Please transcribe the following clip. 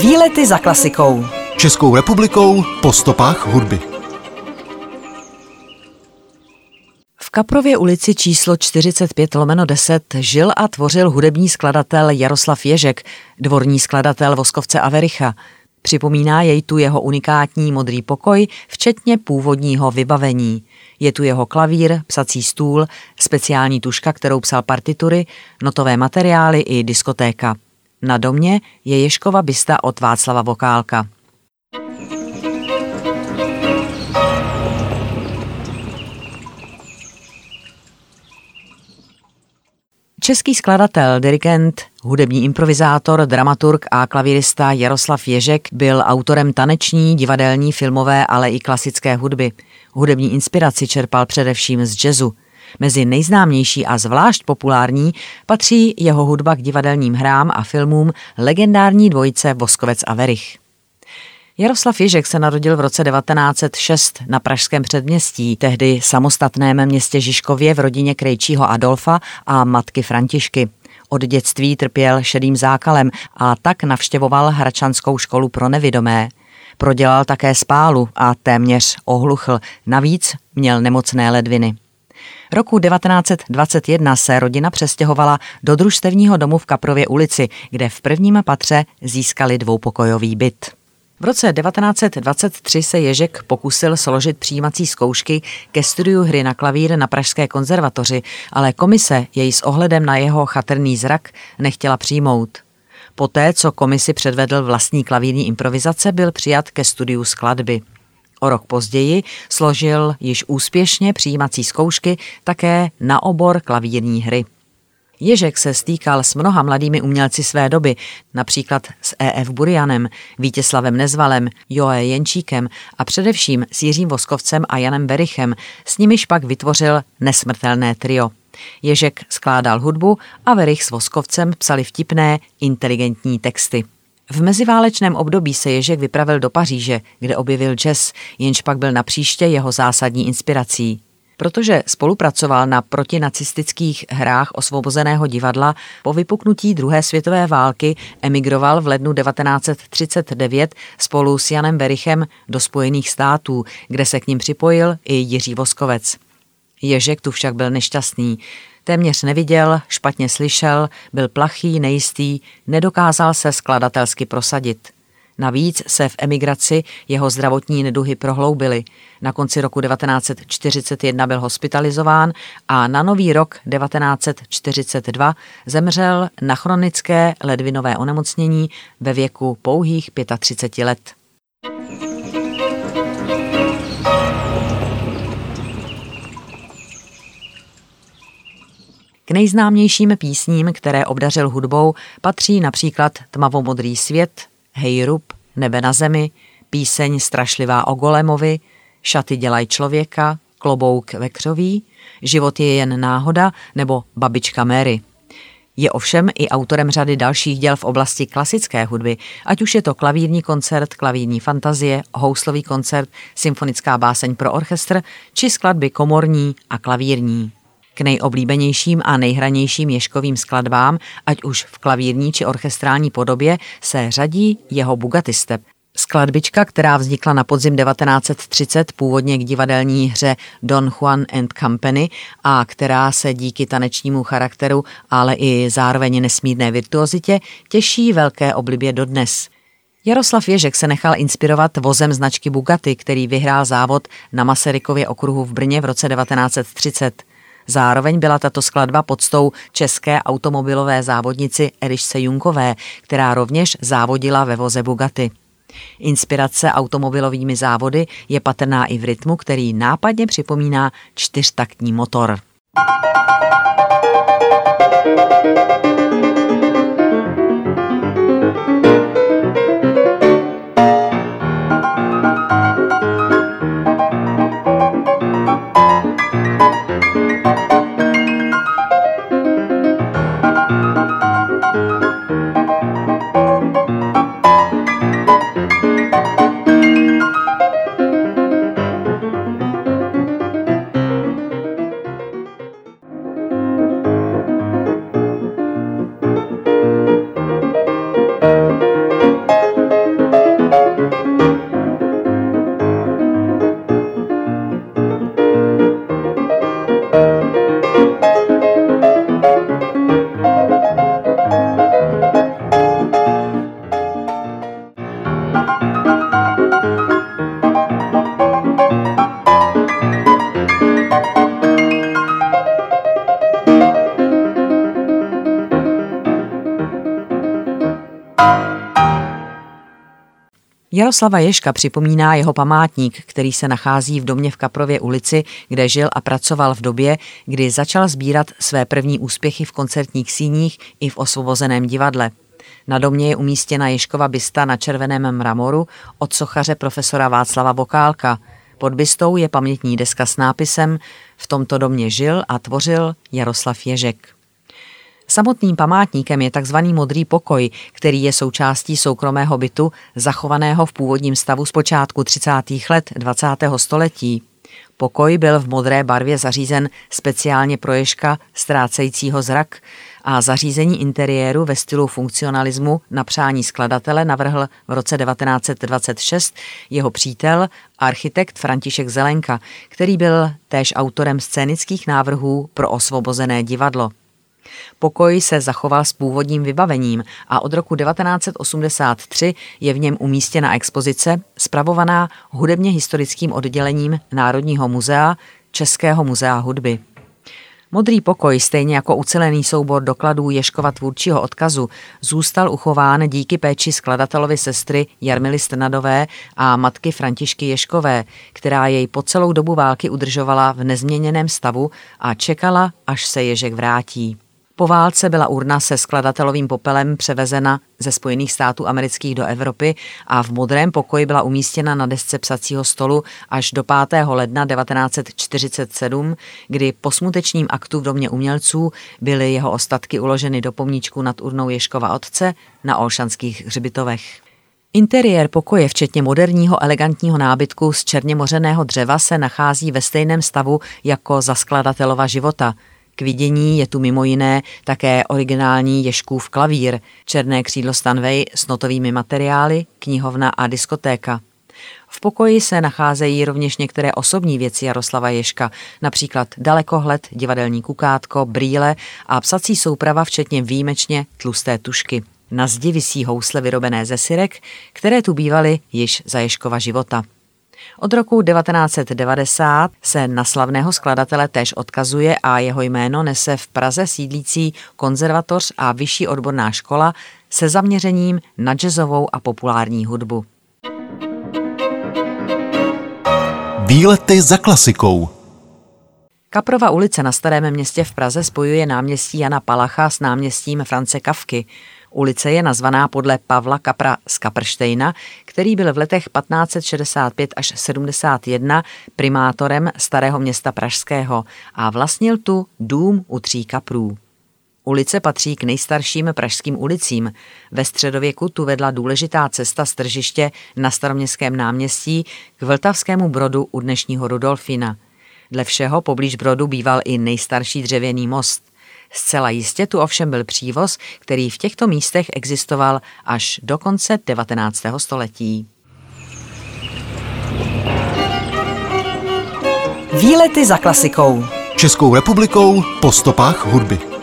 Výlety za klasikou. Českou republikou po stopách hudby. V Kaprově ulici číslo 45 lomeno 10 žil a tvořil hudební skladatel Jaroslav Ježek, dvorní skladatel Voskovce Avericha. Připomíná jej tu jeho unikátní modrý pokoj, včetně původního vybavení. Je tu jeho klavír, psací stůl, speciální tuška, kterou psal partitury, notové materiály i diskotéka. Na domě je Ješkova bysta od Václava Vokálka. Český skladatel, dirigent, hudební improvizátor, dramaturg a klavírista Jaroslav Ježek byl autorem taneční, divadelní, filmové, ale i klasické hudby. Hudební inspiraci čerpal především z jazzu. Mezi nejznámější a zvlášť populární patří jeho hudba k divadelním hrám a filmům legendární dvojice Voskovec a Verich. Jaroslav Ježek se narodil v roce 1906 na Pražském předměstí, tehdy samostatném městě Žižkově v rodině krejčího Adolfa a matky Františky. Od dětství trpěl šedým zákalem a tak navštěvoval Hračanskou školu pro nevidomé. Prodělal také spálu a téměř ohluchl, navíc měl nemocné ledviny. Roku 1921 se rodina přestěhovala do družstevního domu v Kaprově ulici, kde v prvním patře získali dvoupokojový byt. V roce 1923 se Ježek pokusil složit přijímací zkoušky ke studiu hry na klavír na Pražské konzervatoři, ale komise jej s ohledem na jeho chatrný zrak nechtěla přijmout. Poté, co komisi předvedl vlastní klavírní improvizace, byl přijat ke studiu skladby. O rok později složil již úspěšně přijímací zkoušky také na obor klavírní hry. Ježek se stýkal s mnoha mladými umělci své doby, například s E.F. Burianem, Vítěslavem Nezvalem, Joe Jenčíkem a především s Jiřím Voskovcem a Janem Berichem, s nimiž pak vytvořil nesmrtelné trio. Ježek skládal hudbu a Verich s Voskovcem psali vtipné, inteligentní texty. V meziválečném období se Ježek vypravil do Paříže, kde objevil jazz, jenž pak byl na příště jeho zásadní inspirací. Protože spolupracoval na protinacistických hrách osvobozeného divadla, po vypuknutí druhé světové války emigroval v lednu 1939 spolu s Janem Berichem do Spojených států, kde se k ním připojil i Jiří Voskovec. Ježek tu však byl nešťastný. Téměř neviděl, špatně slyšel, byl plachý, nejistý, nedokázal se skladatelsky prosadit. Navíc se v emigraci jeho zdravotní neduhy prohloubily. Na konci roku 1941 byl hospitalizován a na nový rok 1942 zemřel na chronické ledvinové onemocnění ve věku pouhých 35 let. Nejznámějším písním, které obdařil hudbou, patří například Tmavomodrý svět, Hejrub, Nebe na zemi, píseň Strašlivá o Golemovi, Šaty dělají člověka, Klobouk ve křoví, Život je jen náhoda nebo Babička Mary. Je ovšem i autorem řady dalších děl v oblasti klasické hudby, ať už je to klavírní koncert, klavírní fantazie, houslový koncert, symfonická báseň pro orchestr či skladby komorní a klavírní. K nejoblíbenějším a nejhranějším Ješkovým skladbám, ať už v klavírní či orchestrální podobě, se řadí jeho Bugatti Step. Skladbička, která vznikla na podzim 1930 původně k divadelní hře Don Juan and Company a která se díky tanečnímu charakteru, ale i zároveň nesmírné virtuozitě těší velké oblibě dodnes. Jaroslav Ježek se nechal inspirovat vozem značky Bugatti, který vyhrál závod na Masarykově okruhu v Brně v roce 1930. Zároveň byla tato skladba podstou české automobilové závodnici Erišce Junkové, která rovněž závodila ve voze Bugatti. Inspirace automobilovými závody je patrná i v rytmu, který nápadně připomíná čtyřtaktní motor. Jaroslava Ješka připomíná jeho památník, který se nachází v domě v Kaprově ulici, kde žil a pracoval v době, kdy začal sbírat své první úspěchy v koncertních síních i v osvobozeném divadle. Na domě je umístěna Ješkova bysta na červeném mramoru od sochaře profesora Václava Bokálka. Pod bystou je pamětní deska s nápisem V tomto domě žil a tvořil Jaroslav Ježek. Samotným památníkem je tzv. modrý pokoj, který je součástí soukromého bytu, zachovaného v původním stavu z počátku 30. let 20. století. Pokoj byl v modré barvě zařízen speciálně pro ježka ztrácejícího zrak a zařízení interiéru ve stylu funkcionalismu na přání skladatele navrhl v roce 1926 jeho přítel, architekt František Zelenka, který byl též autorem scénických návrhů pro osvobozené divadlo. Pokoj se zachoval s původním vybavením a od roku 1983 je v něm umístěna expozice spravovaná hudebně historickým oddělením Národního muzea Českého muzea hudby. Modrý pokoj, stejně jako ucelený soubor dokladů Ješkova tvůrčího odkazu, zůstal uchován díky péči skladatelovi sestry Jarmily Strnadové a matky Františky Ješkové, která jej po celou dobu války udržovala v nezměněném stavu a čekala, až se Ježek vrátí. Po válce byla urna se skladatelovým popelem převezena ze Spojených států amerických do Evropy a v modrém pokoji byla umístěna na desce psacího stolu až do 5. ledna 1947, kdy po smutečním aktu v domě umělců byly jeho ostatky uloženy do pomníčku nad urnou Ješkova otce na Olšanských hřbitovech. Interiér pokoje, včetně moderního elegantního nábytku z černě mořeného dřeva, se nachází ve stejném stavu jako za skladatelova života – k vidění je tu mimo jiné také originální Ješkův klavír, černé křídlo Stanway s notovými materiály, knihovna a diskotéka. V pokoji se nacházejí rovněž některé osobní věci Jaroslava Ješka, například dalekohled, divadelní kukátko, brýle a psací souprava, včetně výjimečně tlusté tušky. Na zdi visí housle vyrobené ze syrek, které tu bývaly již za Ješkova života. Od roku 1990 se na slavného skladatele též odkazuje a jeho jméno nese v Praze sídlící konzervatoř a vyšší odborná škola se zaměřením na jazzovou a populární hudbu. Výlety za klasikou Kaprova ulice na Starém městě v Praze spojuje náměstí Jana Palacha s náměstím France Kavky. Ulice je nazvaná podle Pavla Kapra z Kaprštejna, který byl v letech 1565 až 71 primátorem starého města Pražského a vlastnil tu dům u tří kaprů. Ulice patří k nejstarším pražským ulicím. Ve středověku tu vedla důležitá cesta z tržiště na staroměstském náměstí k Vltavskému brodu u dnešního Rudolfina. Dle všeho poblíž brodu býval i nejstarší dřevěný most. Zcela jistě tu ovšem byl přívoz, který v těchto místech existoval až do konce 19. století. Výlety za klasikou. Českou republikou po stopách hudby.